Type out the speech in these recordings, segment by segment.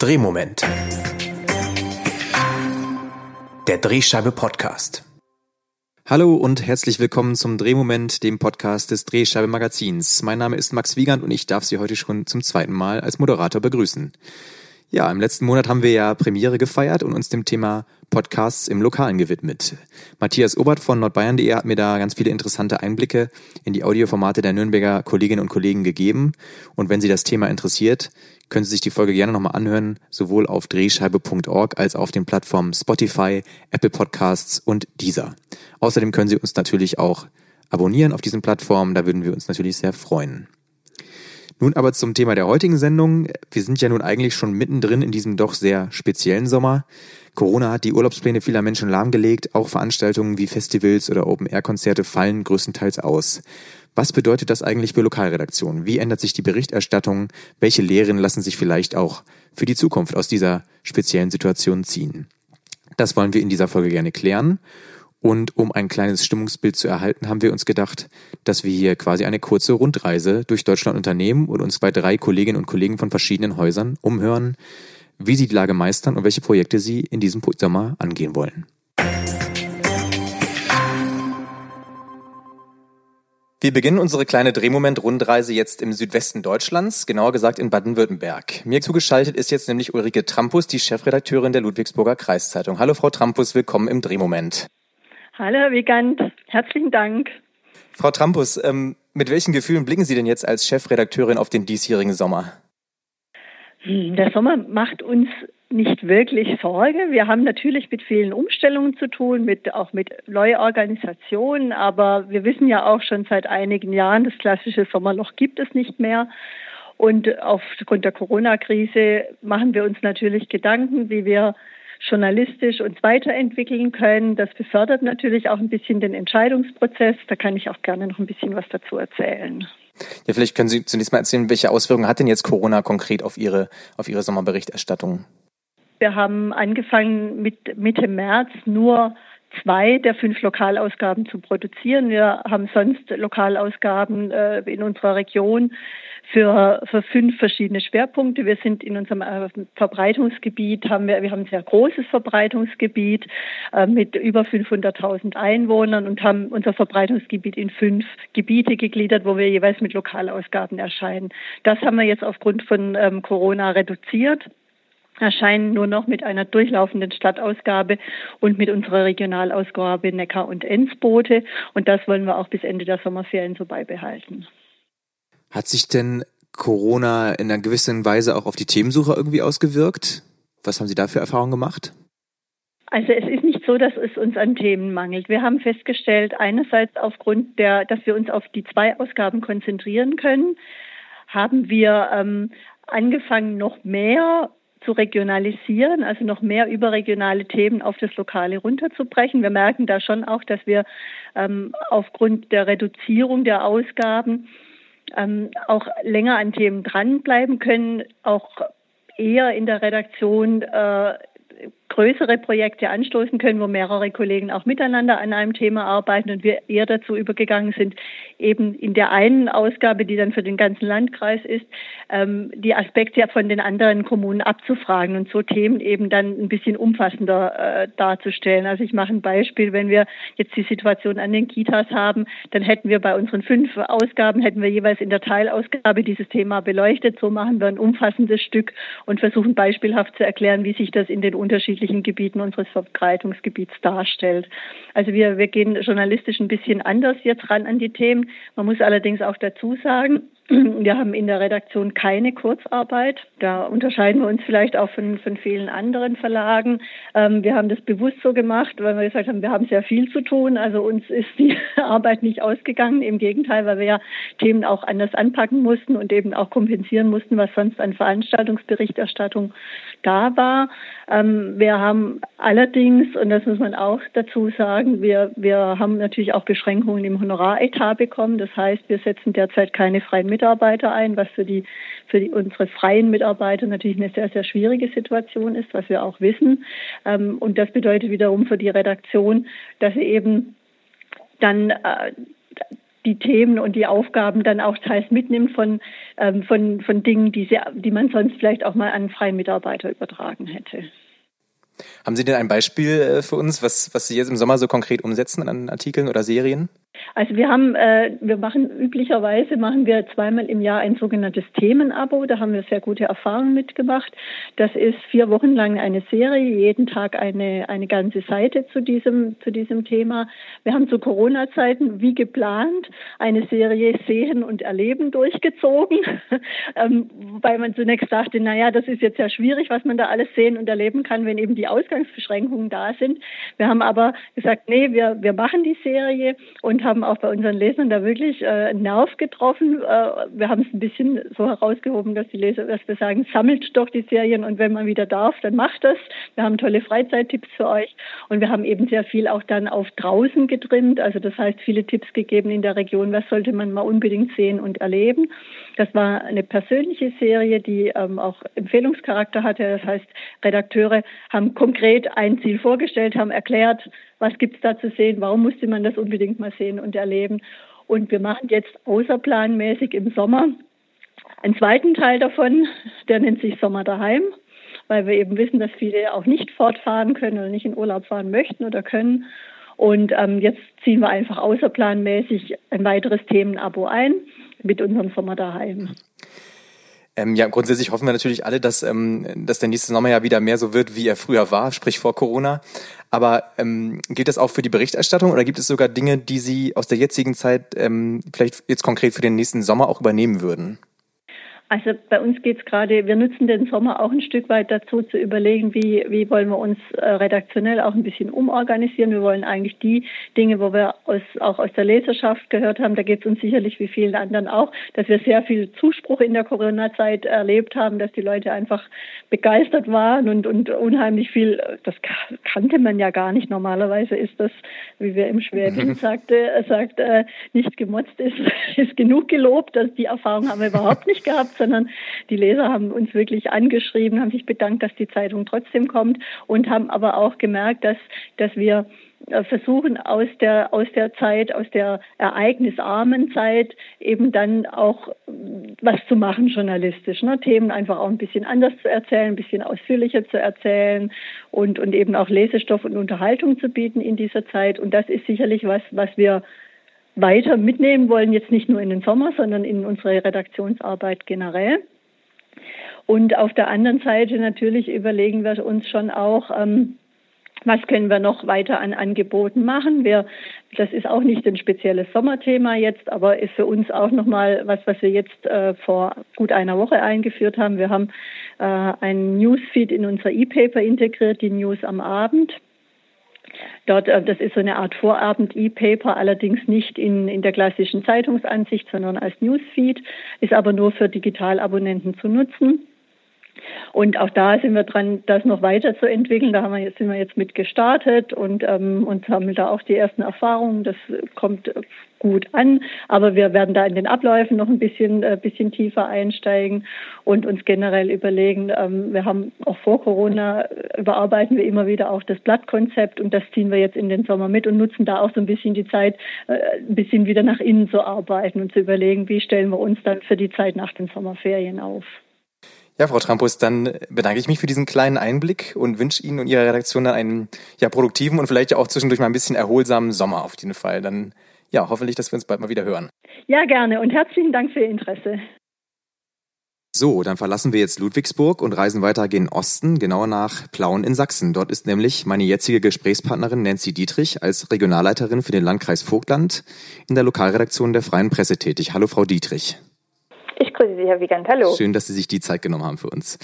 Drehmoment. Der Drehscheibe Podcast. Hallo und herzlich willkommen zum Drehmoment, dem Podcast des Drehscheibe Magazins. Mein Name ist Max Wiegand und ich darf Sie heute schon zum zweiten Mal als Moderator begrüßen. Ja, im letzten Monat haben wir ja Premiere gefeiert und uns dem Thema Podcasts im Lokalen gewidmet. Matthias Obert von nordbayern.de hat mir da ganz viele interessante Einblicke in die Audioformate der Nürnberger Kolleginnen und Kollegen gegeben. Und wenn Sie das Thema interessiert, können Sie sich die Folge gerne nochmal anhören, sowohl auf drehscheibe.org als auch auf den Plattformen Spotify, Apple Podcasts und Deezer. Außerdem können Sie uns natürlich auch abonnieren auf diesen Plattformen, da würden wir uns natürlich sehr freuen. Nun aber zum Thema der heutigen Sendung. Wir sind ja nun eigentlich schon mittendrin in diesem doch sehr speziellen Sommer. Corona hat die Urlaubspläne vieler Menschen lahmgelegt. Auch Veranstaltungen wie Festivals oder Open-Air-Konzerte fallen größtenteils aus. Was bedeutet das eigentlich für Lokalredaktionen? Wie ändert sich die Berichterstattung? Welche Lehren lassen sich vielleicht auch für die Zukunft aus dieser speziellen Situation ziehen? Das wollen wir in dieser Folge gerne klären. Und um ein kleines Stimmungsbild zu erhalten, haben wir uns gedacht, dass wir hier quasi eine kurze Rundreise durch Deutschland unternehmen und uns bei drei Kolleginnen und Kollegen von verschiedenen Häusern umhören, wie sie die Lage meistern und welche Projekte sie in diesem Sommer angehen wollen. Wir beginnen unsere kleine Drehmoment-Rundreise jetzt im Südwesten Deutschlands, genauer gesagt in Baden-Württemberg. Mir zugeschaltet ist jetzt nämlich Ulrike Trampus, die Chefredakteurin der Ludwigsburger Kreiszeitung. Hallo Frau Trampus, willkommen im Drehmoment. Hallo, Herr Wiegand. Herzlichen Dank. Frau Trampus, ähm, mit welchen Gefühlen blicken Sie denn jetzt als Chefredakteurin auf den diesjährigen Sommer? Hm, der Sommer macht uns nicht wirklich Sorge. Wir haben natürlich mit vielen Umstellungen zu tun, mit, auch mit Neuorganisationen, aber wir wissen ja auch schon seit einigen Jahren, das klassische Sommerloch gibt es nicht mehr. Und aufgrund der Corona-Krise machen wir uns natürlich Gedanken, wie wir journalistisch uns weiterentwickeln können. Das befördert natürlich auch ein bisschen den Entscheidungsprozess. Da kann ich auch gerne noch ein bisschen was dazu erzählen. Ja, vielleicht können Sie zunächst mal erzählen, welche Auswirkungen hat denn jetzt Corona konkret auf Ihre, auf Ihre Sommerberichterstattung? Wir haben angefangen mit Mitte März nur zwei der fünf Lokalausgaben zu produzieren. Wir haben sonst Lokalausgaben äh, in unserer Region für, für fünf verschiedene Schwerpunkte. Wir sind in unserem äh, Verbreitungsgebiet, haben wir, wir haben ein sehr großes Verbreitungsgebiet äh, mit über 500.000 Einwohnern und haben unser Verbreitungsgebiet in fünf Gebiete gegliedert, wo wir jeweils mit Lokalausgaben erscheinen. Das haben wir jetzt aufgrund von ähm, Corona reduziert erscheinen nur noch mit einer durchlaufenden Stadtausgabe und mit unserer Regionalausgabe Neckar und Enzboote. Und das wollen wir auch bis Ende der Sommerferien so beibehalten. Hat sich denn Corona in einer gewissen Weise auch auf die Themensuche irgendwie ausgewirkt? Was haben Sie da für Erfahrungen gemacht? Also es ist nicht so, dass es uns an Themen mangelt. Wir haben festgestellt, einerseits aufgrund der, dass wir uns auf die zwei Ausgaben konzentrieren können, haben wir ähm, angefangen, noch mehr zu regionalisieren, also noch mehr überregionale Themen auf das Lokale runterzubrechen. Wir merken da schon auch, dass wir ähm, aufgrund der Reduzierung der Ausgaben ähm, auch länger an Themen dranbleiben können, auch eher in der Redaktion äh, größere Projekte anstoßen können, wo mehrere Kollegen auch miteinander an einem Thema arbeiten und wir eher dazu übergegangen sind, eben in der einen Ausgabe, die dann für den ganzen Landkreis ist, ähm, die Aspekte von den anderen Kommunen abzufragen und so Themen eben dann ein bisschen umfassender äh, darzustellen. Also ich mache ein Beispiel, wenn wir jetzt die Situation an den Kitas haben, dann hätten wir bei unseren fünf Ausgaben, hätten wir jeweils in der Teilausgabe dieses Thema beleuchtet. So machen wir ein umfassendes Stück und versuchen beispielhaft zu erklären, wie sich das in den unterschiedlichen unterschiedlichen Gebieten unseres Verbreitungsgebiets darstellt. Also wir, wir gehen journalistisch ein bisschen anders jetzt ran an die Themen. Man muss allerdings auch dazu sagen, wir haben in der Redaktion keine Kurzarbeit. Da unterscheiden wir uns vielleicht auch von, von vielen anderen Verlagen. Ähm, wir haben das bewusst so gemacht, weil wir gesagt haben, wir haben sehr viel zu tun. Also uns ist die Arbeit nicht ausgegangen. Im Gegenteil, weil wir ja Themen auch anders anpacken mussten und eben auch kompensieren mussten, was sonst an Veranstaltungsberichterstattung da war. Ähm, wir haben allerdings, und das muss man auch dazu sagen, wir, wir haben natürlich auch Beschränkungen im Honoraretat bekommen. Das heißt, wir setzen derzeit keine freien Mitarbeiter ein, was für die für die, unsere freien Mitarbeiter natürlich eine sehr, sehr schwierige Situation ist, was wir auch wissen. Ähm, und das bedeutet wiederum für die Redaktion, dass sie eben dann äh, die Themen und die Aufgaben dann auch teils mitnimmt von, ähm, von, von Dingen, die, sie, die man sonst vielleicht auch mal an freien Mitarbeiter übertragen hätte. Haben Sie denn ein Beispiel äh, für uns, was, was Sie jetzt im Sommer so konkret umsetzen an Artikeln oder Serien? Also wir haben, äh, wir machen üblicherweise machen wir zweimal im Jahr ein sogenanntes Themenabo. Da haben wir sehr gute Erfahrungen mitgemacht. Das ist vier Wochen lang eine Serie, jeden Tag eine eine ganze Seite zu diesem zu diesem Thema. Wir haben zu Corona-Zeiten wie geplant eine Serie Sehen und Erleben durchgezogen, ähm, wobei man zunächst dachte, na ja, das ist jetzt ja schwierig, was man da alles sehen und erleben kann, wenn eben die Ausgangsbeschränkungen da sind. Wir haben aber gesagt, nee, wir wir machen die Serie und haben auch bei unseren Lesern da wirklich äh, Nerv getroffen. Äh, wir haben es ein bisschen so herausgehoben, dass die Leser, dass wir sagen, sammelt doch die Serien und wenn man wieder darf, dann macht das. Wir haben tolle Freizeittipps für euch und wir haben eben sehr viel auch dann auf draußen getrimmt. Also das heißt, viele Tipps gegeben in der Region, was sollte man mal unbedingt sehen und erleben. Das war eine persönliche Serie, die ähm, auch Empfehlungscharakter hatte. Das heißt, Redakteure haben konkret ein Ziel vorgestellt, haben erklärt, was gibt es da zu sehen, warum musste man das unbedingt mal sehen und erleben. Und wir machen jetzt außerplanmäßig im Sommer einen zweiten Teil davon, der nennt sich Sommer daheim, weil wir eben wissen, dass viele auch nicht fortfahren können oder nicht in Urlaub fahren möchten oder können. Und ähm, jetzt ziehen wir einfach außerplanmäßig ein weiteres Themenabo ein mit unserem Sommer daheim. Ähm, ja, grundsätzlich hoffen wir natürlich alle, dass, ähm, dass der nächste Sommer ja wieder mehr so wird, wie er früher war, sprich vor Corona. Aber ähm, gilt das auch für die Berichterstattung oder gibt es sogar Dinge, die Sie aus der jetzigen Zeit ähm, vielleicht jetzt konkret für den nächsten Sommer auch übernehmen würden? Also bei uns geht es gerade, wir nutzen den Sommer auch ein Stück weit dazu zu überlegen, wie, wie wollen wir uns äh, redaktionell auch ein bisschen umorganisieren. Wir wollen eigentlich die Dinge, wo wir aus, auch aus der Leserschaft gehört haben, da geht es uns sicherlich wie vielen anderen auch, dass wir sehr viel Zuspruch in der Corona-Zeit erlebt haben, dass die Leute einfach begeistert waren und, und unheimlich viel, das kannte man ja gar nicht. Normalerweise ist das, wie wir im Schwäbischen sagte, sagt, äh, nicht gemotzt ist, ist genug gelobt. dass die Erfahrung haben wir überhaupt nicht gehabt sondern die Leser haben uns wirklich angeschrieben, haben sich bedankt, dass die Zeitung trotzdem kommt und haben aber auch gemerkt, dass, dass wir äh, versuchen aus der aus der Zeit, aus der ereignisarmen Zeit eben dann auch mm, was zu machen journalistisch, ne? Themen einfach auch ein bisschen anders zu erzählen, ein bisschen ausführlicher zu erzählen und und eben auch Lesestoff und Unterhaltung zu bieten in dieser Zeit und das ist sicherlich was, was wir weiter mitnehmen wollen, jetzt nicht nur in den Sommer, sondern in unsere Redaktionsarbeit generell. Und auf der anderen Seite natürlich überlegen wir uns schon auch, ähm, was können wir noch weiter an Angeboten machen? Wir, das ist auch nicht ein spezielles Sommerthema jetzt, aber ist für uns auch nochmal was, was wir jetzt äh, vor gut einer Woche eingeführt haben. Wir haben äh, einen Newsfeed in unser E-Paper integriert, die News am Abend. Dort, äh, das ist so eine Art Vorabend-E-Paper, allerdings nicht in, in der klassischen Zeitungsansicht, sondern als Newsfeed, ist aber nur für Digitalabonnenten zu nutzen. Und auch da sind wir dran, das noch weiterzuentwickeln. Da haben wir jetzt, sind wir jetzt mit gestartet und, ähm, und haben da auch die ersten Erfahrungen. Das kommt gut an, aber wir werden da in den Abläufen noch ein bisschen, äh, bisschen tiefer einsteigen und uns generell überlegen. Ähm, wir haben auch vor Corona äh, überarbeiten wir immer wieder auch das Blattkonzept und das ziehen wir jetzt in den Sommer mit und nutzen da auch so ein bisschen die Zeit, äh, ein bisschen wieder nach innen zu arbeiten und zu überlegen, wie stellen wir uns dann für die Zeit nach den Sommerferien auf. Ja, Frau Trampus, dann bedanke ich mich für diesen kleinen Einblick und wünsche Ihnen und Ihrer Redaktion dann einen ja, produktiven und vielleicht auch zwischendurch mal ein bisschen erholsamen Sommer auf jeden Fall. Dann ja, hoffentlich, dass wir uns bald mal wieder hören. Ja, gerne und herzlichen Dank für Ihr Interesse. So, dann verlassen wir jetzt Ludwigsburg und reisen weiter gen Osten, genauer nach Plauen in Sachsen. Dort ist nämlich meine jetzige Gesprächspartnerin Nancy Dietrich als Regionalleiterin für den Landkreis Vogtland in der Lokalredaktion der Freien Presse tätig. Hallo, Frau Dietrich. Grüße Sie, Herr Wiegand. Hallo. Schön, dass Sie sich die Zeit genommen haben für uns.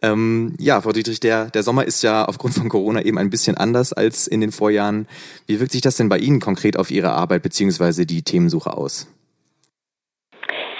Ähm, ja, Frau Dietrich, der, der Sommer ist ja aufgrund von Corona eben ein bisschen anders als in den Vorjahren. Wie wirkt sich das denn bei Ihnen konkret auf Ihre Arbeit bzw. die Themensuche aus?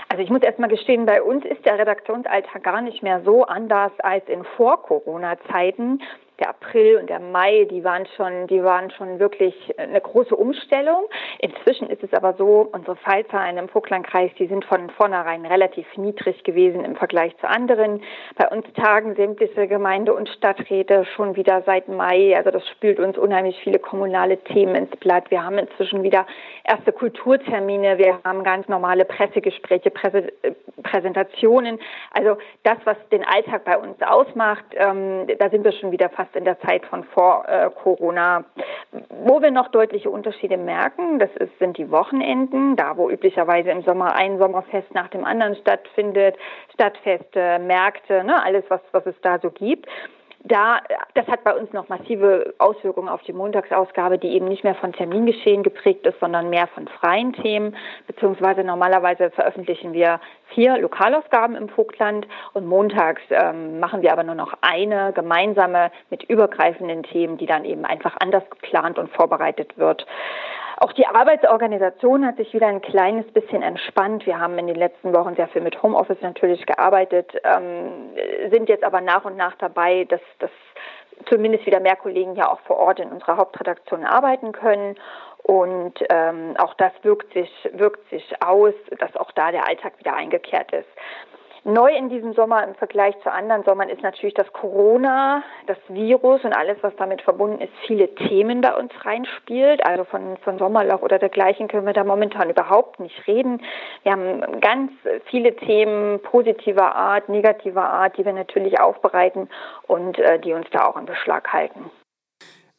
Also ich muss erst mal gestehen, bei uns ist der Redaktionsalltag gar nicht mehr so anders als in Vor-Corona-Zeiten. Der April und der Mai, die waren schon, die waren schon wirklich eine große Umstellung. Inzwischen ist es aber so, unsere Fallzahlen im Vogtlandkreis, die sind von vornherein relativ niedrig gewesen im Vergleich zu anderen. Bei uns tagen sämtliche Gemeinde- und Stadträte schon wieder seit Mai. Also das spült uns unheimlich viele kommunale Themen ins Blatt. Wir haben inzwischen wieder erste Kulturtermine. Wir haben ganz normale Pressegespräche, Presse, äh, Präsentationen. Also das, was den Alltag bei uns ausmacht, ähm, da sind wir schon wieder fast in der Zeit von vor äh, Corona. Wo wir noch deutliche Unterschiede merken, das ist, sind die Wochenenden, da wo üblicherweise im Sommer ein Sommerfest nach dem anderen stattfindet, Stadtfeste, Märkte, ne, alles, was, was es da so gibt da, das hat bei uns noch massive Auswirkungen auf die Montagsausgabe, die eben nicht mehr von Termingeschehen geprägt ist, sondern mehr von freien Themen, beziehungsweise normalerweise veröffentlichen wir vier Lokalausgaben im Vogtland und montags ähm, machen wir aber nur noch eine gemeinsame mit übergreifenden Themen, die dann eben einfach anders geplant und vorbereitet wird. Auch die Arbeitsorganisation hat sich wieder ein kleines bisschen entspannt. Wir haben in den letzten Wochen sehr viel mit Homeoffice natürlich gearbeitet, ähm, sind jetzt aber nach und nach dabei, dass, dass zumindest wieder mehr Kollegen ja auch vor Ort in unserer Hauptredaktion arbeiten können. Und ähm, auch das wirkt sich, wirkt sich aus, dass auch da der Alltag wieder eingekehrt ist. Neu in diesem Sommer im Vergleich zu anderen Sommern ist natürlich das Corona, das Virus und alles, was damit verbunden ist, viele Themen bei uns reinspielt. Also von, von Sommerloch oder dergleichen können wir da momentan überhaupt nicht reden. Wir haben ganz viele Themen positiver Art, negativer Art, die wir natürlich aufbereiten und äh, die uns da auch in Beschlag halten.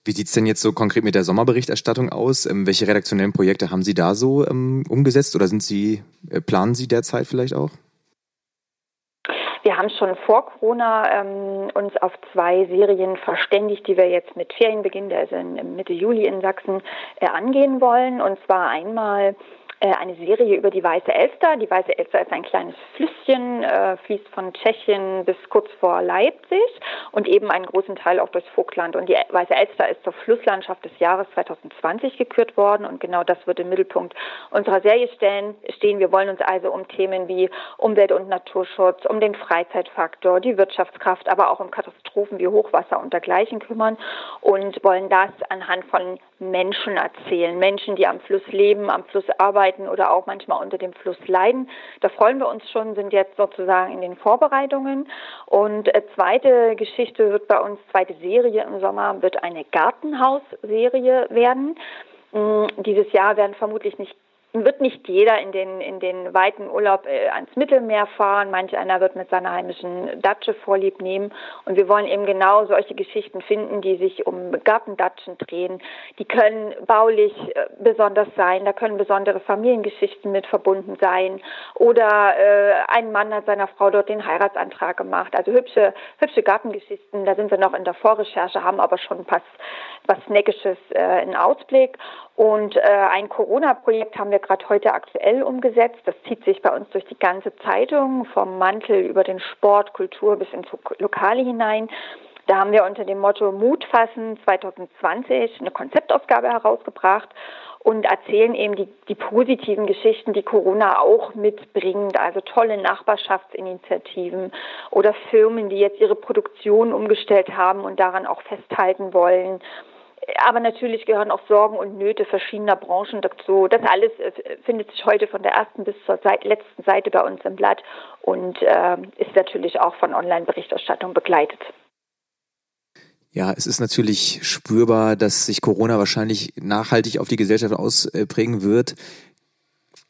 Wie sieht's denn jetzt so konkret mit der Sommerberichterstattung aus? Ähm, welche redaktionellen Projekte haben Sie da so ähm, umgesetzt oder sind Sie, äh, planen Sie derzeit vielleicht auch? Wir haben schon vor Corona ähm, uns auf zwei Serien verständigt, die wir jetzt mit Ferienbeginn, der ist in Mitte Juli in Sachsen, äh, angehen wollen. Und zwar einmal eine Serie über die Weiße Elster. Die Weiße Elster ist ein kleines Flüsschen, äh, fließt von Tschechien bis kurz vor Leipzig und eben einen großen Teil auch durchs Vogtland. Und die Weiße Elster ist zur Flusslandschaft des Jahres 2020 gekürt worden und genau das wird im Mittelpunkt unserer Serie stellen, stehen. Wir wollen uns also um Themen wie Umwelt- und Naturschutz, um den Freizeitfaktor, die Wirtschaftskraft, aber auch um Katastrophen wie Hochwasser und dergleichen kümmern und wollen das anhand von Menschen erzählen. Menschen, die am Fluss leben, am Fluss arbeiten oder auch manchmal unter dem Fluss leiden. Da freuen wir uns schon, sind jetzt sozusagen in den Vorbereitungen. Und äh, zweite Geschichte wird bei uns, zweite Serie im Sommer, wird eine Gartenhaus-Serie werden. Mm, dieses Jahr werden vermutlich nicht wird nicht jeder in den, in den weiten Urlaub äh, ans Mittelmeer fahren. Manch einer wird mit seiner heimischen Datsche vorlieb nehmen. Und wir wollen eben genau solche Geschichten finden, die sich um Gartendatschen drehen. Die können baulich äh, besonders sein. Da können besondere Familiengeschichten mit verbunden sein. Oder äh, ein Mann hat seiner Frau dort den Heiratsantrag gemacht. Also hübsche, hübsche Gartengeschichten. Da sind wir noch in der Vorrecherche, haben aber schon was, was Neckisches äh, in Ausblick. Und äh, ein Corona-Projekt haben wir gerade heute aktuell umgesetzt. Das zieht sich bei uns durch die ganze Zeitung, vom Mantel über den Sport, Kultur bis ins Lokale hinein. Da haben wir unter dem Motto Mut fassen 2020 eine Konzeptausgabe herausgebracht und erzählen eben die, die positiven Geschichten, die Corona auch mitbringt, also tolle Nachbarschaftsinitiativen oder Firmen, die jetzt ihre Produktion umgestellt haben und daran auch festhalten wollen aber natürlich gehören auch Sorgen und Nöte verschiedener Branchen dazu. Das alles äh, findet sich heute von der ersten bis zur letzten Seite bei uns im Blatt und äh, ist natürlich auch von Online-Berichterstattung begleitet. Ja, es ist natürlich spürbar, dass sich Corona wahrscheinlich nachhaltig auf die Gesellschaft ausprägen wird.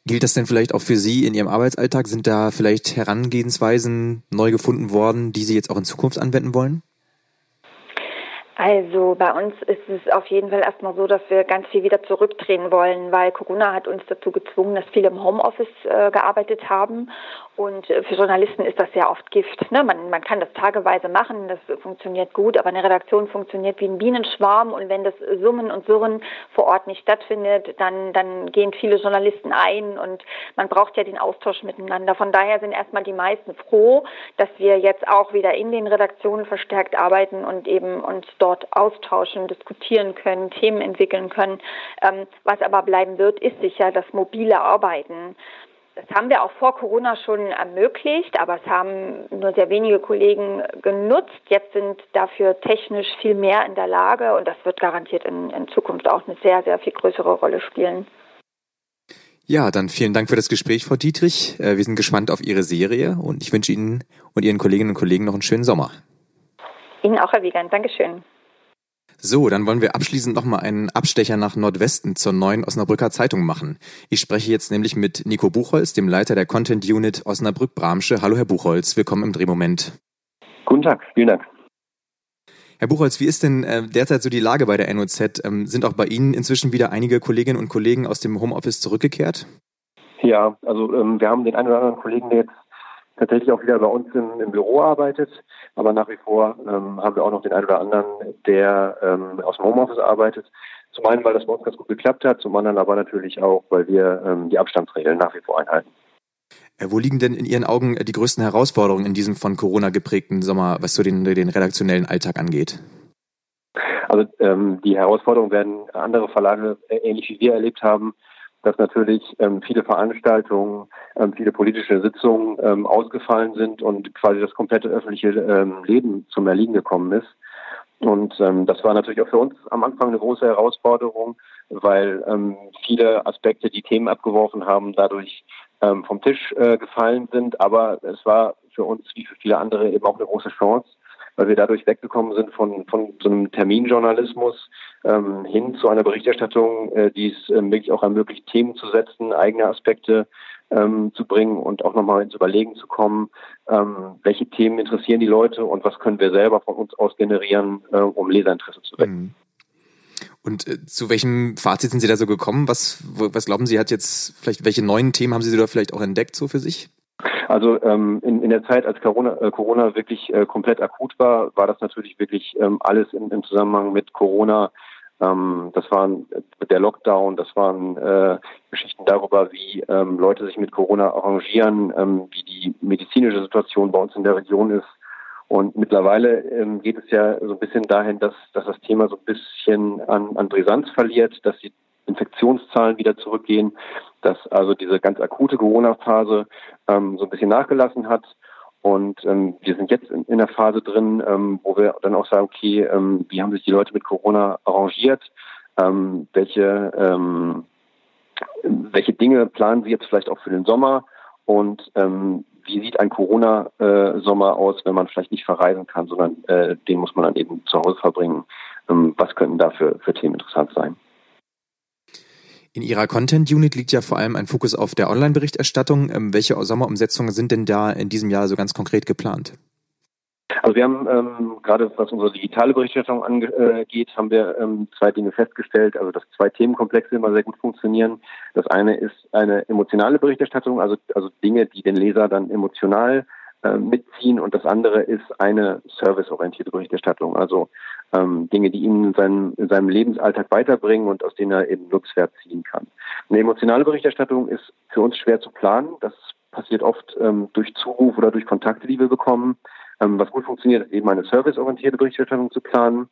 Gilt das denn vielleicht auch für Sie in Ihrem Arbeitsalltag? Sind da vielleicht Herangehensweisen neu gefunden worden, die Sie jetzt auch in Zukunft anwenden wollen? Also bei uns ist es auf jeden Fall erstmal so, dass wir ganz viel wieder zurückdrehen wollen, weil Corona hat uns dazu gezwungen, dass viele im Homeoffice äh, gearbeitet haben und äh, für Journalisten ist das sehr oft Gift. Ne? Man, man kann das tageweise machen, das funktioniert gut, aber eine Redaktion funktioniert wie ein Bienenschwarm und wenn das Summen und Surren vor Ort nicht stattfindet, dann, dann gehen viele Journalisten ein und man braucht ja den Austausch miteinander. Von daher sind erstmal die meisten froh, dass wir jetzt auch wieder in den Redaktionen verstärkt arbeiten und eben uns dort austauschen, diskutieren können, Themen entwickeln können. Ähm, was aber bleiben wird, ist sicher das mobile Arbeiten. Das haben wir auch vor Corona schon ermöglicht, aber es haben nur sehr wenige Kollegen genutzt. Jetzt sind dafür technisch viel mehr in der Lage und das wird garantiert in, in Zukunft auch eine sehr, sehr viel größere Rolle spielen. Ja, dann vielen Dank für das Gespräch, Frau Dietrich. Äh, wir sind gespannt auf Ihre Serie und ich wünsche Ihnen und Ihren Kolleginnen und Kollegen noch einen schönen Sommer. Ihnen auch, Herr Wiegand. Dankeschön. So, dann wollen wir abschließend nochmal einen Abstecher nach Nordwesten zur neuen Osnabrücker Zeitung machen. Ich spreche jetzt nämlich mit Nico Buchholz, dem Leiter der Content Unit Osnabrück-Bramsche. Hallo, Herr Buchholz, willkommen im Drehmoment. Guten Tag, vielen Dank. Herr Buchholz, wie ist denn äh, derzeit so die Lage bei der NOZ? Ähm, sind auch bei Ihnen inzwischen wieder einige Kolleginnen und Kollegen aus dem Homeoffice zurückgekehrt? Ja, also ähm, wir haben den einen oder anderen Kollegen, der jetzt tatsächlich auch wieder bei uns im, im Büro arbeitet. Aber nach wie vor ähm, haben wir auch noch den einen oder anderen, der ähm, aus dem Homeoffice arbeitet. Zum einen, weil das bei uns ganz gut geklappt hat, zum anderen aber natürlich auch, weil wir ähm, die Abstandsregeln nach wie vor einhalten. Äh, wo liegen denn in Ihren Augen äh, die größten Herausforderungen in diesem von Corona geprägten Sommer, was so den, den redaktionellen Alltag angeht? Also ähm, die Herausforderungen werden andere Verlage äh, ähnlich wie wir erlebt haben, dass natürlich ähm, viele Veranstaltungen, ähm, viele politische Sitzungen ähm, ausgefallen sind und quasi das komplette öffentliche ähm, Leben zum Erliegen gekommen ist. Und ähm, das war natürlich auch für uns am Anfang eine große Herausforderung, weil ähm, viele Aspekte, die Themen abgeworfen haben, dadurch ähm, vom Tisch äh, gefallen sind. Aber es war für uns wie für viele andere eben auch eine große Chance, weil wir dadurch weggekommen sind von, von so einem Terminjournalismus ähm, hin zu einer Berichterstattung, äh, die es ähm, wirklich auch ermöglicht, Themen zu setzen, eigene Aspekte ähm, zu bringen und auch nochmal ins Überlegen zu kommen, ähm, welche Themen interessieren die Leute und was können wir selber von uns aus generieren, äh, um Leserinteresse zu wecken. Mhm. Und äh, zu welchem Fazit sind Sie da so gekommen? Was, was glauben Sie, hat jetzt vielleicht, welche neuen Themen haben Sie da vielleicht auch entdeckt so für sich? Also ähm, in, in der Zeit, als Corona, äh, Corona wirklich äh, komplett akut war, war das natürlich wirklich ähm, alles in, im Zusammenhang mit Corona. Ähm, das waren äh, der Lockdown, das waren äh, Geschichten darüber, wie ähm, Leute sich mit Corona arrangieren, ähm, wie die medizinische Situation bei uns in der Region ist. Und mittlerweile ähm, geht es ja so ein bisschen dahin, dass, dass das Thema so ein bisschen an, an Brisanz verliert, dass die Infektionszahlen wieder zurückgehen, dass also diese ganz akute Corona-Phase ähm, so ein bisschen nachgelassen hat. Und ähm, wir sind jetzt in, in der Phase drin, ähm, wo wir dann auch sagen, okay, ähm, wie haben sich die Leute mit Corona arrangiert? Ähm, welche, ähm, welche Dinge planen sie jetzt vielleicht auch für den Sommer? Und ähm, wie sieht ein Corona-Sommer aus, wenn man vielleicht nicht verreisen kann, sondern äh, den muss man dann eben zu Hause verbringen? Ähm, was könnten da für, für Themen interessant sein? In Ihrer Content Unit liegt ja vor allem ein Fokus auf der Online-Berichterstattung. Ähm, welche Sommerumsetzungen sind denn da in diesem Jahr so ganz konkret geplant? Also wir haben ähm, gerade was unsere digitale Berichterstattung angeht, haben wir ähm, zwei Dinge festgestellt, also dass zwei Themenkomplexe immer sehr gut funktionieren. Das eine ist eine emotionale Berichterstattung, also also Dinge, die den Leser dann emotional äh, mitziehen und das andere ist eine serviceorientierte Berichterstattung, also ähm, Dinge, die ihn in seinem, in seinem Lebensalltag weiterbringen und aus denen er eben Nutzwert ziehen kann. Eine emotionale Berichterstattung ist für uns schwer zu planen. Das passiert oft ähm, durch Zuruf oder durch Kontakte, die wir bekommen. Ähm, was gut funktioniert, ist eben eine serviceorientierte Berichterstattung zu planen.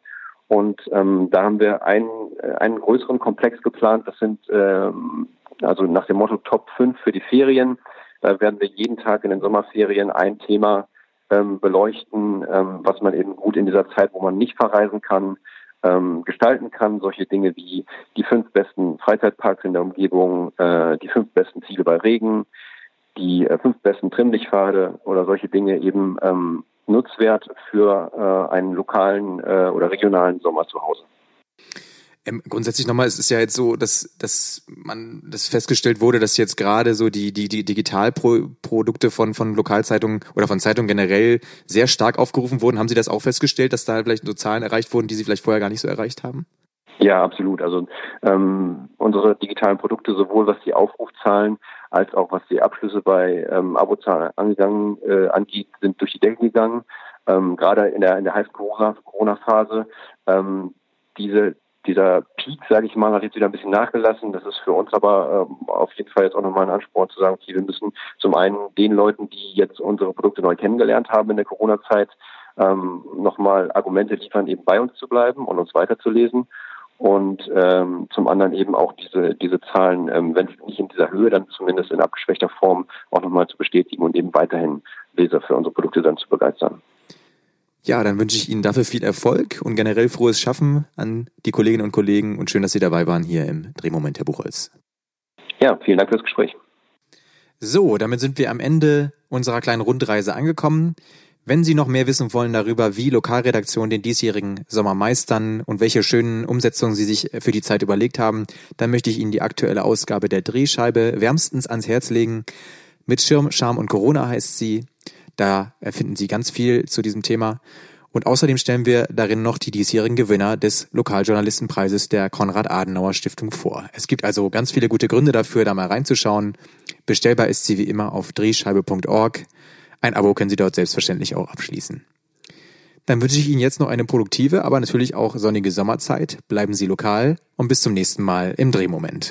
Und ähm, da haben wir einen, äh, einen größeren Komplex geplant. Das sind ähm, also nach dem Motto Top 5 für die Ferien. Da werden wir jeden Tag in den Sommerferien ein Thema ähm, beleuchten, ähm, was man eben gut in dieser Zeit, wo man nicht verreisen kann, ähm, gestalten kann. Solche Dinge wie die fünf besten Freizeitparks in der Umgebung, äh, die fünf besten Ziele bei Regen, die äh, fünf besten Trimmlichtpfade oder solche Dinge eben ähm, Nutzwert für äh, einen lokalen äh, oder regionalen Sommer zu Hause. Ähm, grundsätzlich nochmal, es ist ja jetzt so, dass, dass man das festgestellt wurde, dass jetzt gerade so die, die, die Digitalprodukte von, von Lokalzeitungen oder von Zeitungen generell sehr stark aufgerufen wurden. Haben Sie das auch festgestellt, dass da vielleicht so Zahlen erreicht wurden, die Sie vielleicht vorher gar nicht so erreicht haben? Ja, absolut. Also ähm, unsere digitalen Produkte, sowohl was die Aufrufzahlen als auch was die Abschlüsse bei ähm, Abozahlen angegangen äh, angeht, sind durch die Decke gegangen. Ähm, gerade in der in der heißen Corona-Phase. Ähm, diese dieser Peak, sage ich mal, hat jetzt wieder ein bisschen nachgelassen. Das ist für uns aber ähm, auf jeden Fall jetzt auch nochmal ein Ansporn zu sagen, okay, wir müssen zum einen den Leuten, die jetzt unsere Produkte neu kennengelernt haben in der Corona-Zeit, ähm, nochmal Argumente liefern, eben bei uns zu bleiben und uns weiterzulesen. und ähm, zum anderen eben auch diese, diese Zahlen, ähm, wenn nicht in dieser Höhe, dann zumindest in abgeschwächter Form auch nochmal zu bestätigen und eben weiterhin Leser für unsere Produkte dann zu begeistern. Ja, dann wünsche ich Ihnen dafür viel Erfolg und generell frohes Schaffen an die Kolleginnen und Kollegen und schön, dass Sie dabei waren hier im Drehmoment, Herr Buchholz. Ja, vielen Dank fürs Gespräch. So, damit sind wir am Ende unserer kleinen Rundreise angekommen. Wenn Sie noch mehr wissen wollen darüber, wie Lokalredaktionen den diesjährigen Sommer meistern und welche schönen Umsetzungen Sie sich für die Zeit überlegt haben, dann möchte ich Ihnen die aktuelle Ausgabe der Drehscheibe wärmstens ans Herz legen. Mit Schirm, Charme und Corona heißt sie. Da erfinden Sie ganz viel zu diesem Thema. Und außerdem stellen wir darin noch die diesjährigen Gewinner des Lokaljournalistenpreises der Konrad-Adenauer-Stiftung vor. Es gibt also ganz viele gute Gründe dafür, da mal reinzuschauen. Bestellbar ist sie wie immer auf drehscheibe.org. Ein Abo können Sie dort selbstverständlich auch abschließen. Dann wünsche ich Ihnen jetzt noch eine produktive, aber natürlich auch sonnige Sommerzeit. Bleiben Sie lokal und bis zum nächsten Mal im Drehmoment.